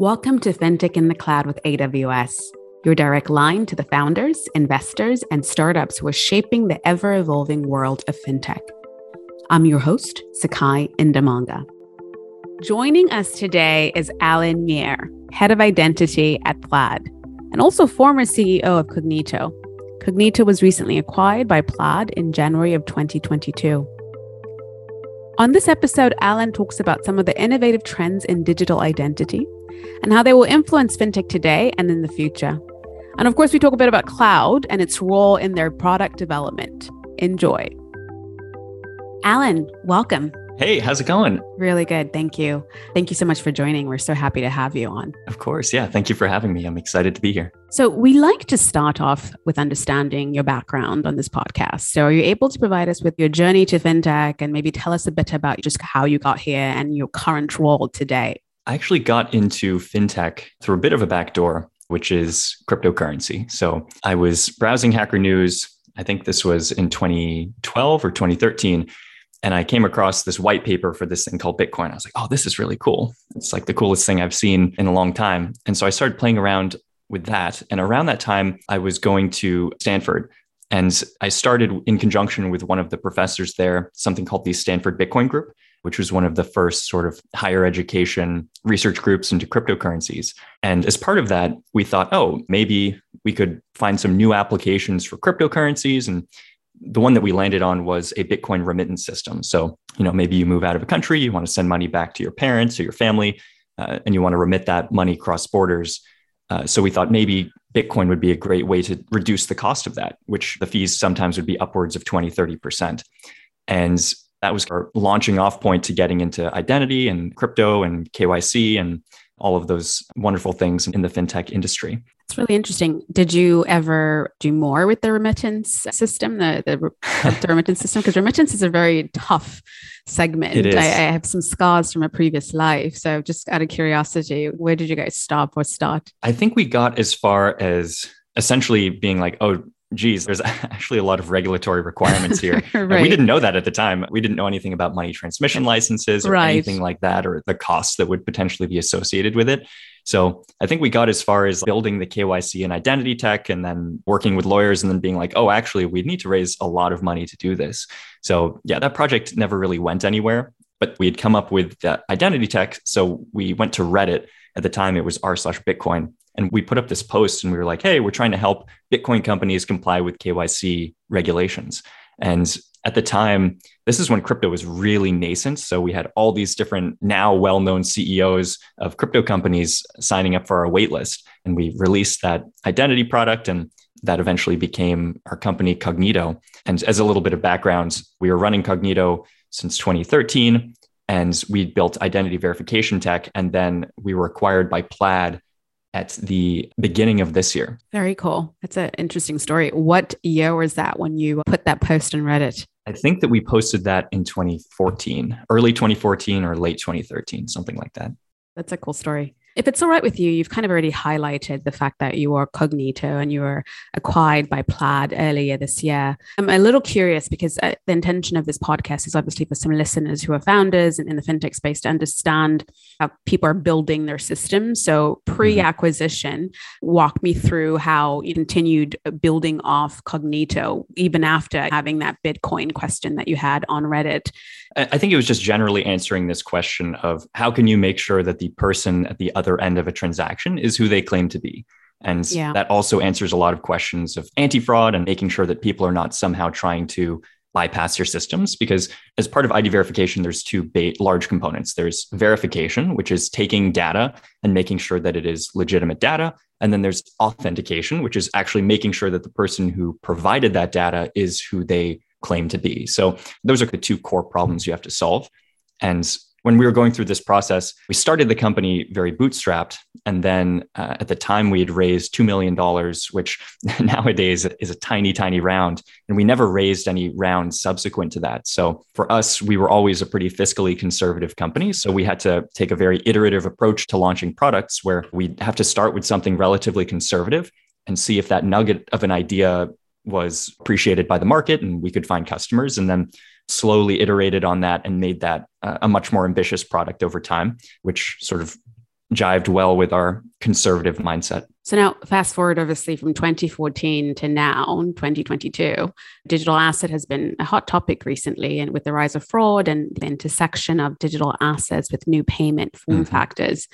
Welcome to FinTech in the Cloud with AWS, your direct line to the founders, investors, and startups who are shaping the ever evolving world of FinTech. I'm your host, Sakai Indamanga. Joining us today is Alain Meier, Head of Identity at Plaid, and also former CEO of Cognito. Cognito was recently acquired by Plaid in January of 2022. On this episode, Alain talks about some of the innovative trends in digital identity and how they will influence fintech today and in the future. And of course, we talk a bit about cloud and its role in their product development. Enjoy. Alain, welcome. Hey, how's it going? Really good. Thank you. Thank you so much for joining. We're so happy to have you on. Of course. Yeah. Thank you for having me. I'm excited to be here. So, we like to start off with understanding your background on this podcast. So, are you able to provide us with your journey to fintech and maybe tell us a bit about just how you got here and your current role today? I actually got into fintech through a bit of a backdoor, which is cryptocurrency. So I was browsing Hacker News. I think this was in 2012 or 2013. And I came across this white paper for this thing called Bitcoin. I was like, oh, this is really cool. It's like the coolest thing I've seen in a long time. And so I started playing around with that. And around that time, I was going to Stanford. And I started in conjunction with one of the professors there, something called the Stanford Bitcoin Group which was one of the first sort of higher education research groups into cryptocurrencies. And as part of that, we thought, oh, maybe we could find some new applications for cryptocurrencies. And the one that we landed on was a Bitcoin remittance system. So, you know, maybe you move out of a country, you want to send money back to your parents or your family, uh, and you want to remit that money cross borders. Uh, so we thought maybe Bitcoin would be a great way to reduce the cost of that, which the fees sometimes would be upwards of 20, 30%. And that was our launching off point to getting into identity and crypto and KYC and all of those wonderful things in the fintech industry. It's really interesting. Did you ever do more with the remittance system, the, the, the remittance system? Because remittance is a very tough segment. It is. I, I, have some scars from a previous life. So, just out of curiosity, where did you guys stop or start? I think we got as far as essentially being like, oh, geez, there's actually a lot of regulatory requirements here. right. We didn't know that at the time. We didn't know anything about money transmission licenses or right. anything like that, or the costs that would potentially be associated with it. So I think we got as far as building the KYC and identity tech and then working with lawyers and then being like, oh, actually, we'd need to raise a lot of money to do this. So yeah, that project never really went anywhere, but we had come up with the identity tech. So we went to Reddit. At the time, it was r slash Bitcoin and we put up this post and we were like, hey, we're trying to help Bitcoin companies comply with KYC regulations. And at the time, this is when crypto was really nascent. So we had all these different now well known CEOs of crypto companies signing up for our waitlist. And we released that identity product and that eventually became our company Cognito. And as a little bit of background, we were running Cognito since 2013 and we built identity verification tech. And then we were acquired by Plaid at the beginning of this year. Very cool. That's an interesting story. What year was that when you put that post in Reddit? I think that we posted that in 2014, early 2014 or late 2013, something like that. That's a cool story. If it's all right with you, you've kind of already highlighted the fact that you are Cognito and you were acquired by Plaid earlier this year. I'm a little curious because uh, the intention of this podcast is obviously for some listeners who are founders and in the fintech space to understand how people are building their systems. So mm-hmm. pre-acquisition, walk me through how you continued building off Cognito even after having that Bitcoin question that you had on Reddit. I think it was just generally answering this question of how can you make sure that the person at the other end of a transaction is who they claim to be. And yeah. that also answers a lot of questions of anti fraud and making sure that people are not somehow trying to bypass your systems. Because as part of ID verification, there's two ba- large components there's verification, which is taking data and making sure that it is legitimate data. And then there's authentication, which is actually making sure that the person who provided that data is who they claim to be. So those are the two core problems you have to solve. And when we were going through this process, we started the company very bootstrapped. And then uh, at the time, we had raised $2 million, which nowadays is a tiny, tiny round. And we never raised any rounds subsequent to that. So for us, we were always a pretty fiscally conservative company. So we had to take a very iterative approach to launching products where we have to start with something relatively conservative and see if that nugget of an idea was appreciated by the market and we could find customers. And then slowly iterated on that and made that uh, a much more ambitious product over time, which sort of jived well with our conservative mindset. So now, fast forward obviously from 2014 to now, 2022, digital asset has been a hot topic recently. And with the rise of fraud and the intersection of digital assets with new payment form mm-hmm. factors,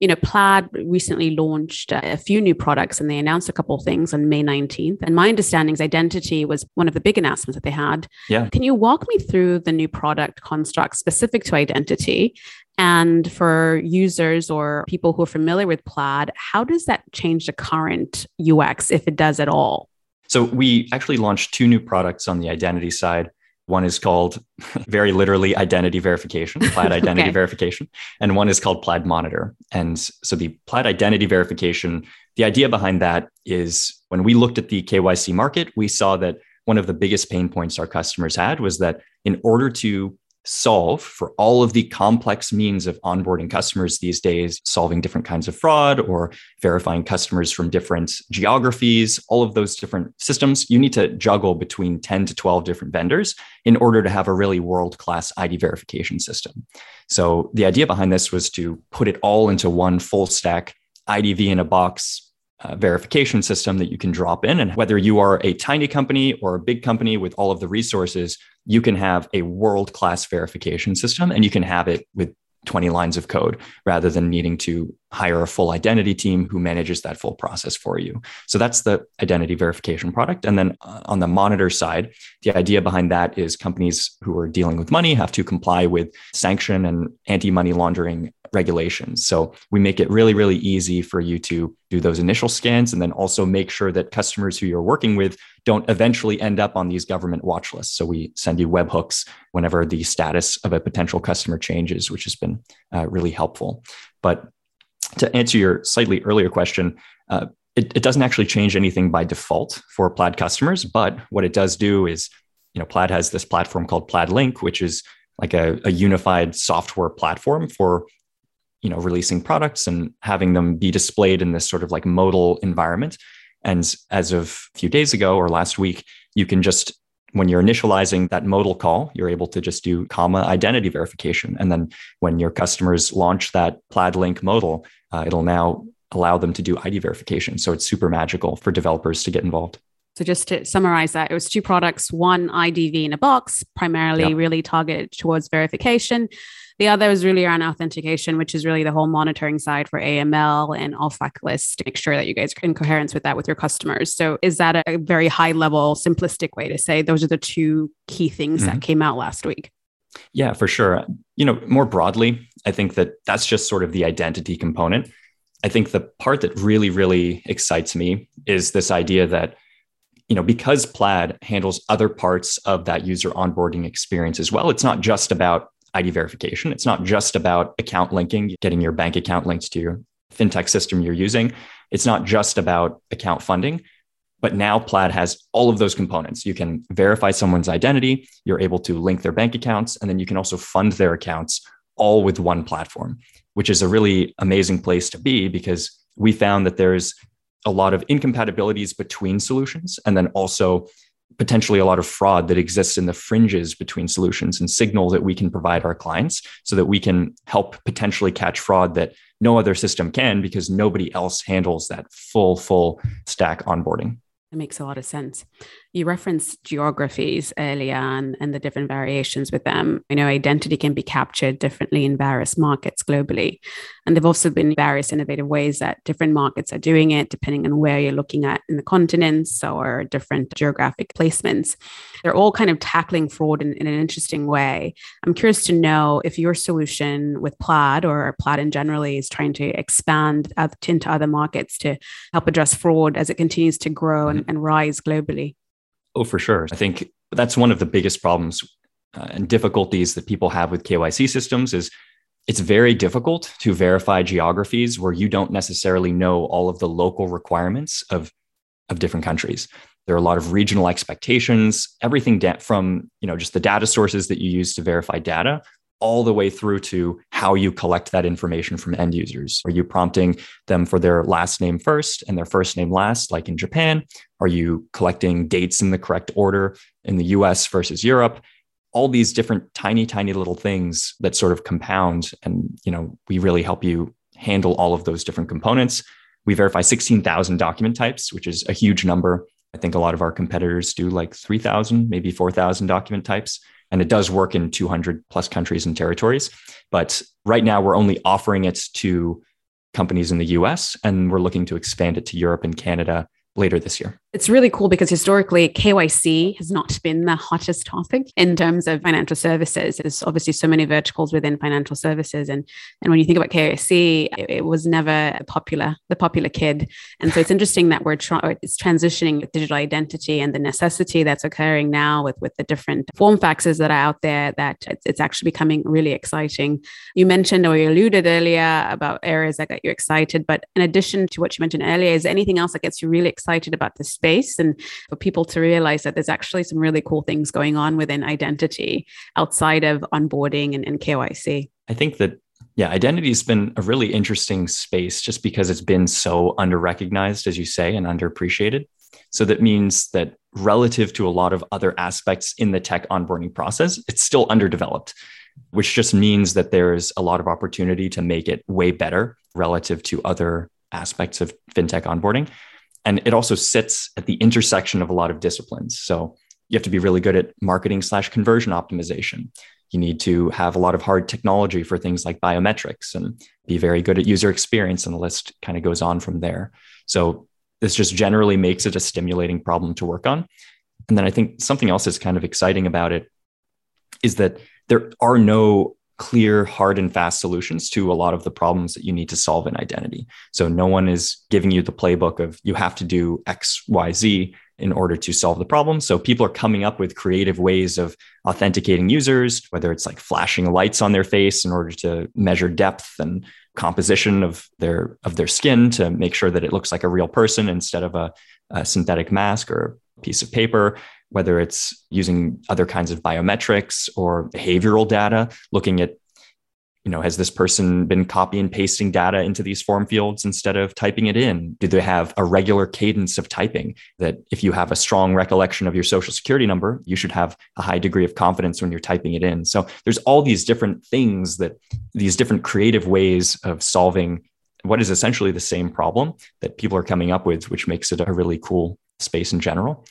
you know, Plaid recently launched a few new products and they announced a couple of things on May 19th. And my understanding is identity was one of the big announcements that they had. Yeah. Can you walk me through the new product construct specific to identity? And for users or people who are familiar with Plaid, how does that change the current UX if it does at all? So we actually launched two new products on the identity side. One is called very literally identity verification, Plaid identity okay. verification, and one is called Plaid Monitor. And so the Plaid identity verification, the idea behind that is when we looked at the KYC market, we saw that one of the biggest pain points our customers had was that in order to solve for all of the complex means of onboarding customers these days, solving different kinds of fraud or verifying customers from different geographies, all of those different systems, you need to juggle between 10 to 12 different vendors in order to have a really world class ID verification system. So the idea behind this was to put it all into one full stack IDV in a box uh, verification system that you can drop in. And whether you are a tiny company or a big company with all of the resources, you can have a world class verification system and you can have it with 20 lines of code rather than needing to hire a full identity team who manages that full process for you. So that's the identity verification product. And then uh, on the monitor side, the idea behind that is companies who are dealing with money have to comply with sanction and anti money laundering regulations. So we make it really, really easy for you to do those initial scans and then also make sure that customers who you're working with don't eventually end up on these government watch lists. So we send you webhooks whenever the status of a potential customer changes, which has been uh, really helpful. But to answer your slightly earlier question, uh, it, it doesn't actually change anything by default for Plaid customers. But what it does do is, you know, Plaid has this platform called Plaid Link, which is like a, a unified software platform for you know releasing products and having them be displayed in this sort of like modal environment and as of a few days ago or last week you can just when you're initializing that modal call you're able to just do comma identity verification and then when your customers launch that plaid link modal uh, it'll now allow them to do id verification so it's super magical for developers to get involved so just to summarize that, it was two products, one IDV in a box, primarily yep. really targeted towards verification. The other is really around authentication, which is really the whole monitoring side for AML and all OFAC lists to make sure that you guys are in coherence with that with your customers. So is that a very high level, simplistic way to say those are the two key things mm-hmm. that came out last week? Yeah, for sure. You know, more broadly, I think that that's just sort of the identity component. I think the part that really, really excites me is this idea that you know because plaid handles other parts of that user onboarding experience as well it's not just about ID verification. It's not just about account linking, getting your bank account linked to your fintech system you're using. It's not just about account funding, but now Plaid has all of those components. You can verify someone's identity, you're able to link their bank accounts, and then you can also fund their accounts all with one platform, which is a really amazing place to be because we found that there's a lot of incompatibilities between solutions and then also potentially a lot of fraud that exists in the fringes between solutions and signal that we can provide our clients so that we can help potentially catch fraud that no other system can because nobody else handles that full full stack onboarding that makes a lot of sense. You referenced geographies earlier and, and the different variations with them. You know identity can be captured differently in various markets globally. And there've also been various innovative ways that different markets are doing it, depending on where you're looking at in the continents or different geographic placements. They're all kind of tackling fraud in, in an interesting way. I'm curious to know if your solution with Plaid or Plaid in generally is trying to expand into other markets to help address fraud as it continues to grow and, mm-hmm. and rise globally. Oh, for sure. I think that's one of the biggest problems uh, and difficulties that people have with KYC systems is it's very difficult to verify geographies where you don't necessarily know all of the local requirements of, of different countries. There are a lot of regional expectations, everything da- from you know just the data sources that you use to verify data all the way through to how you collect that information from end users. Are you prompting them for their last name first and their first name last, like in Japan? Are you collecting dates in the correct order in the US versus Europe? All these different tiny, tiny little things that sort of compound. And, you know, we really help you handle all of those different components. We verify 16,000 document types, which is a huge number. I think a lot of our competitors do like 3,000, maybe 4,000 document types. And it does work in 200 plus countries and territories. But right now, we're only offering it to companies in the US, and we're looking to expand it to Europe and Canada later this year. It's really cool because historically KYC has not been the hottest topic in terms of financial services. There's obviously so many verticals within financial services, and and when you think about KYC, it, it was never popular, the popular kid. And so it's interesting that we're tra- it's transitioning with digital identity and the necessity that's occurring now with with the different form factors that are out there. That it's, it's actually becoming really exciting. You mentioned or you alluded earlier about areas that got you excited, but in addition to what you mentioned earlier, is anything else that gets you really excited about this space? and for people to realize that there's actually some really cool things going on within identity outside of onboarding and, and KYC. I think that yeah, identity has been a really interesting space just because it's been so under recognized, as you say, and underappreciated. So that means that relative to a lot of other aspects in the tech onboarding process, it's still underdeveloped, which just means that there's a lot of opportunity to make it way better relative to other aspects of fintech onboarding. And it also sits at the intersection of a lot of disciplines. So you have to be really good at marketing slash conversion optimization. You need to have a lot of hard technology for things like biometrics and be very good at user experience. And the list kind of goes on from there. So this just generally makes it a stimulating problem to work on. And then I think something else that's kind of exciting about it is that there are no clear, hard and fast solutions to a lot of the problems that you need to solve in identity. So no one is giving you the playbook of you have to do X, Y, Z in order to solve the problem. So people are coming up with creative ways of authenticating users, whether it's like flashing lights on their face in order to measure depth and composition of their of their skin to make sure that it looks like a real person instead of a, a synthetic mask or a piece of paper whether it's using other kinds of biometrics or behavioral data, looking at, you know, has this person been copy and pasting data into these form fields instead of typing it in? Do they have a regular cadence of typing that if you have a strong recollection of your social security number, you should have a high degree of confidence when you're typing it in? So there's all these different things that these different creative ways of solving what is essentially the same problem that people are coming up with, which makes it a really cool space in general.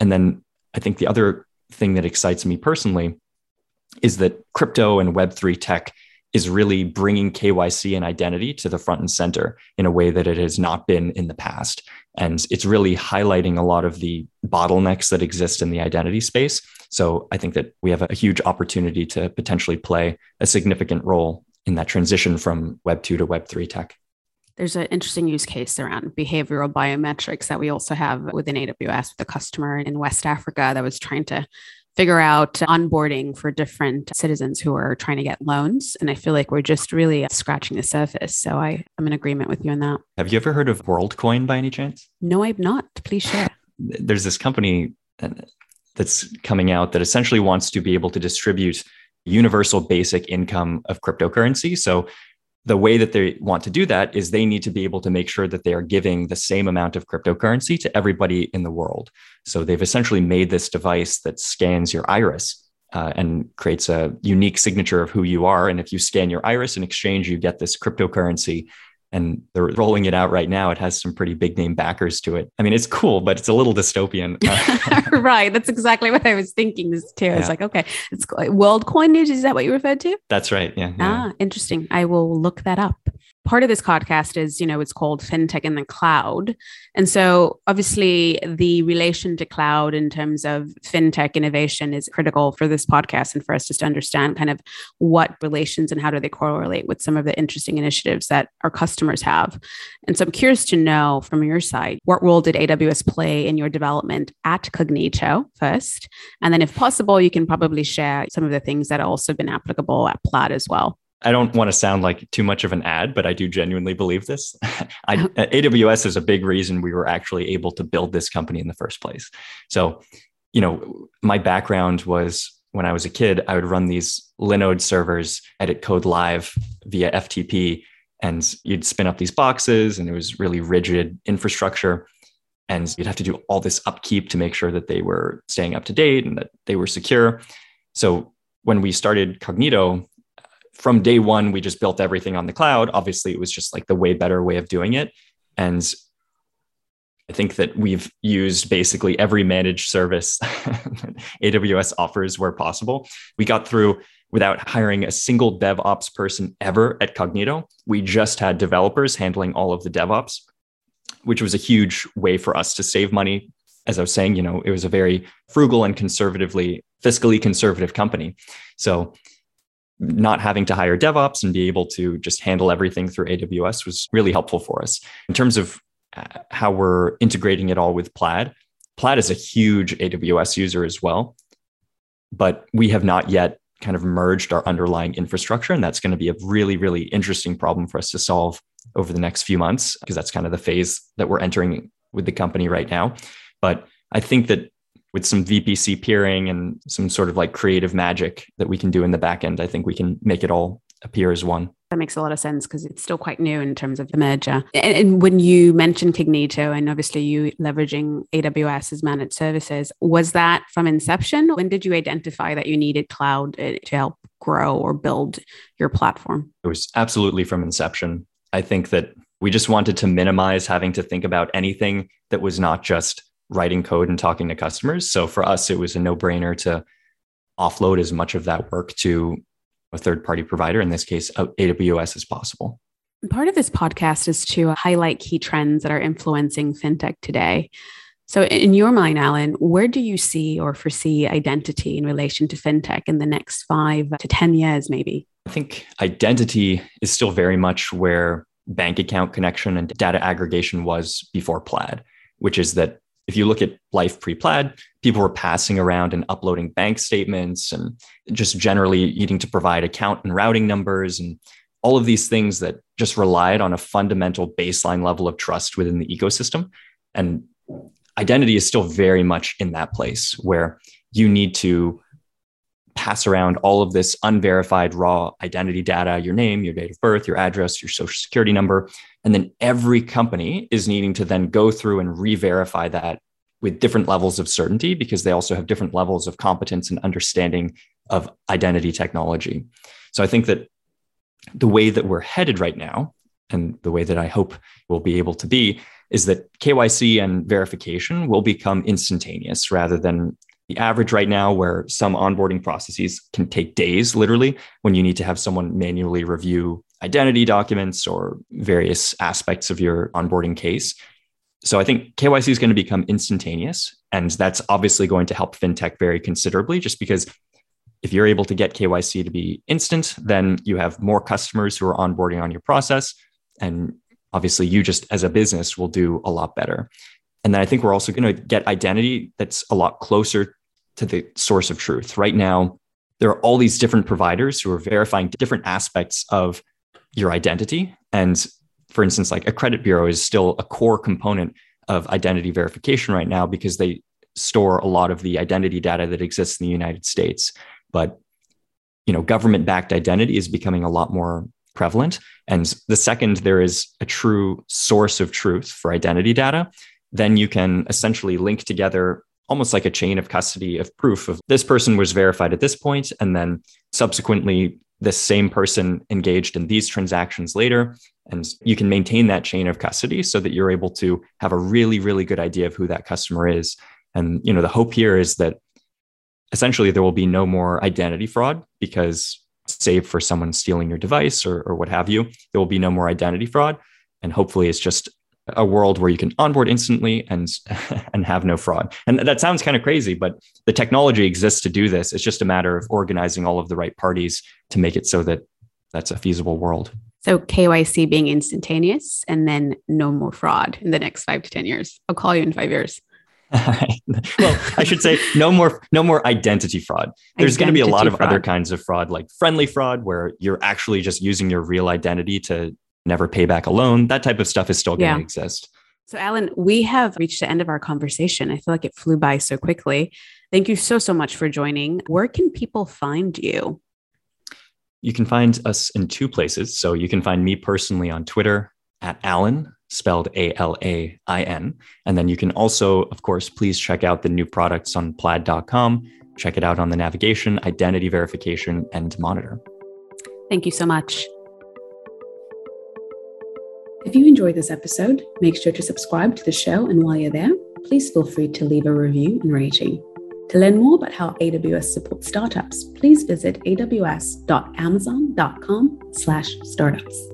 And then I think the other thing that excites me personally is that crypto and Web3 tech is really bringing KYC and identity to the front and center in a way that it has not been in the past. And it's really highlighting a lot of the bottlenecks that exist in the identity space. So I think that we have a huge opportunity to potentially play a significant role in that transition from Web2 to Web3 tech there's an interesting use case around behavioral biometrics that we also have within AWS with a customer in West Africa that was trying to figure out onboarding for different citizens who are trying to get loans. And I feel like we're just really scratching the surface. So I, I'm in agreement with you on that. Have you ever heard of WorldCoin by any chance? No, I've not. Please share. There's this company uh, that's coming out that essentially wants to be able to distribute universal basic income of cryptocurrency. So the way that they want to do that is they need to be able to make sure that they are giving the same amount of cryptocurrency to everybody in the world. So they've essentially made this device that scans your iris uh, and creates a unique signature of who you are. And if you scan your iris in exchange, you get this cryptocurrency and they're rolling it out right now. It has some pretty big name backers to it. I mean, it's cool, but it's a little dystopian. right. That's exactly what I was thinking this too. I was like, okay, it's WorldCoin News. Is that what you referred to? That's right. Yeah, yeah. Ah, interesting. I will look that up part of this podcast is, you know, it's called FinTech in the Cloud. And so obviously the relation to cloud in terms of FinTech innovation is critical for this podcast and for us just to understand kind of what relations and how do they correlate with some of the interesting initiatives that our customers have. And so I'm curious to know from your side, what role did AWS play in your development at Cognito first? And then if possible, you can probably share some of the things that have also been applicable at Plaid as well. I don't want to sound like too much of an ad, but I do genuinely believe this. I, uh-huh. uh, AWS is a big reason we were actually able to build this company in the first place. So, you know, my background was when I was a kid, I would run these Linode servers, edit code live via FTP, and you'd spin up these boxes, and it was really rigid infrastructure. And you'd have to do all this upkeep to make sure that they were staying up to date and that they were secure. So when we started Cognito, from day one, we just built everything on the cloud. Obviously, it was just like the way better way of doing it. And I think that we've used basically every managed service AWS offers where possible. We got through without hiring a single DevOps person ever at Cognito. We just had developers handling all of the DevOps, which was a huge way for us to save money. As I was saying, you know, it was a very frugal and conservatively, fiscally conservative company. So not having to hire DevOps and be able to just handle everything through AWS was really helpful for us. In terms of uh, how we're integrating it all with Plaid, Plaid is a huge AWS user as well, but we have not yet kind of merged our underlying infrastructure. And that's going to be a really, really interesting problem for us to solve over the next few months, because that's kind of the phase that we're entering with the company right now. But I think that with some VPC peering and some sort of like creative magic that we can do in the back end, I think we can make it all appear as one. That makes a lot of sense because it's still quite new in terms of the merger. And, and, when you mentioned Cognito and obviously you leveraging AWS as managed services, was that from inception? When did you identify that you needed cloud uh, to help grow or build your platform? It was absolutely from inception. I think that we just wanted to minimize having to think about anything that was not just writing code and talking to customers. So for us, it was a no brainer to offload as much of that work to a third party provider, in this case, uh, AWS, as possible. Part of this podcast is to highlight key trends that are influencing fintech today. So, in your mind, Alain, where do you see or foresee identity in relation to fintech in the next five to 10 years, maybe? I think identity is still very much where bank account connection and data aggregation was before Plaid, which is that if you look at life pre plaid, people were passing around and uploading bank statements and just generally needing to provide account and routing numbers and all of these things that just relied on a fundamental baseline level of trust within the ecosystem. And identity is still very much in that place where you need to pass around all of this unverified raw identity data, your name, your date of birth, your address, your social security number, and then every company is needing to then go through and re verify that with different levels of certainty because they also have different levels of competence and understanding of identity technology. So I think that the way that we're headed right now, and the way that I hope we'll be able to be, is that KYC and verification will become instantaneous rather than the average right now, where some onboarding processes can take days, literally, when you need to have someone manually review identity documents or various aspects of your onboarding case. So I think KYC is going to become instantaneous. And that's obviously going to help fintech very considerably, just because if you're able to get KYC to be instant, then you have more customers who are onboarding on your process. And obviously, you just as a business will do a lot better. And then I think we're also going to get identity that's a lot closer to the source of truth. Right now, there are all these different providers who are verifying different aspects of your identity. And for instance, like a credit bureau is still a core component of identity verification right now because they store a lot of the identity data that exists in the United States. But you know, government-backed identity is becoming a lot more prevalent. And the second there is a true source of truth for identity data, then you can essentially link together almost like a chain of custody of proof of this person was verified at this point and then subsequently this same person engaged in these transactions later. And you can maintain that chain of custody so that you're able to have a really, really good idea of who that customer is. And you know, the hope here is that essentially there will be no more identity fraud because save for someone stealing your device or, or what have you, there will be no more identity fraud. And hopefully it's just a world where you can onboard instantly and and have no fraud. And that sounds kind of crazy, but the technology exists to do this. It's just a matter of organizing all of the right parties to make it so that that's a feasible world. So KYC being instantaneous and then no more fraud in the next 5 to 10 years. I'll call you in 5 years. well, I should say no more no more identity fraud. There's going to be a lot of fraud. other kinds of fraud like friendly fraud where you're actually just using your real identity to never pay back a loan. That type of stuff is still going to exist. So, Alain, we have reached the end of our conversation. I feel like it flew by so quickly. Thank you so, so much for joining. Where can people find you? You can find us in two places. So, you can find me personally on Twitter at Alain, spelled A L A I N. And then you can also, of course, please check out the new products on plaid.com. Check it out on the navigation, identity verification, and monitor. Thank you so much. If you enjoyed this episode, make sure to subscribe to the show. And while you're there, please feel free to leave a review and rating. To learn more about how AWS supports startups, please visit aws.amazon.com slash startups.